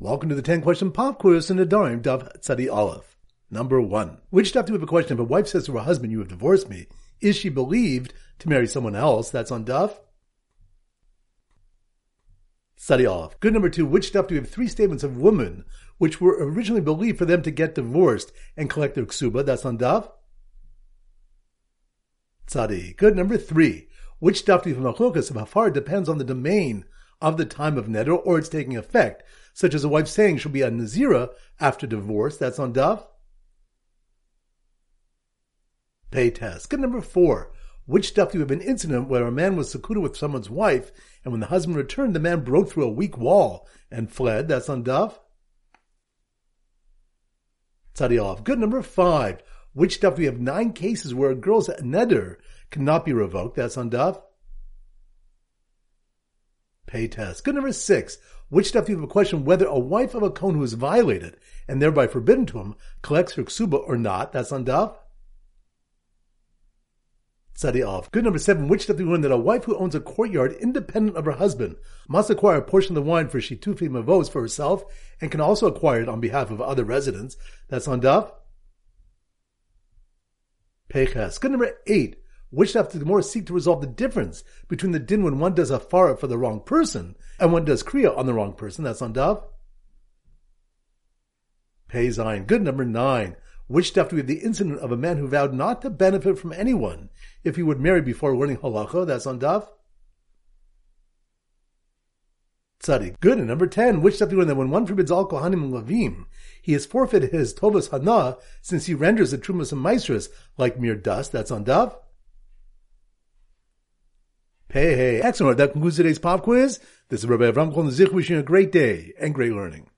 Welcome to the 10 question pop quiz in the Dime Daf Tzadi Aleph. Number one. Which stuff do we have a question? If a wife says to her husband, you have divorced me, is she believed to marry someone else? That's on Daf. Tzadi Aleph. Good number two. Which stuff do we have three statements of women which were originally believed for them to get divorced and collect their ksuba? That's on Daf. Tzadi. Good number three. Which stuff do we have a machlokas of it depends on the domain of the time of neder or its taking effect, such as a wife saying she'll be a nazira after divorce. That's on Daf. Pei Tes. Good number four. Which stuff do you have an incident where a man was secluded with someone's wife, and when the husband returned, the man broke through a weak wall and fled? That's on Daf. Tzadi off. Good number five. Which stuff do we have nine cases where a girl's neder cannot be revoked? That's on Daf. Pei Tes. Good number six. Which stuff do you have a question whether a wife of a Kohen who is violated and thereby forbidden to him collects her ksuba or not? That's on Daf. Tzadi off. Good number seven. Which stuff do you learn that a wife who owns a courtyard independent of her husband must acquire a portion of the wine for she shitufi mavos for herself and can also acquire it on behalf of other residents? That's on Daf. Peches. Good number eight. Which does the Gemara seek to resolve the difference between the din when one does a fara for the wrong person and one does kriya on the wrong person? That's on Daf. Pei Zayin. Good number nine. Which stuff do we have the incident of a man who vowed not to benefit from anyone if he would marry before learning halacha? That's on Daf. Tzadi. Good. And number 10, which stuff do we that when one forbids all Kohanim and Levim, he has forfeited his Tovas Hana since he renders the Trumas and Maasros like mere dust? That's on Daf. Hey, hey, excellent. That concludes today's pop quiz. This is Rabbi Avram Kol wishing you a great day and great learning.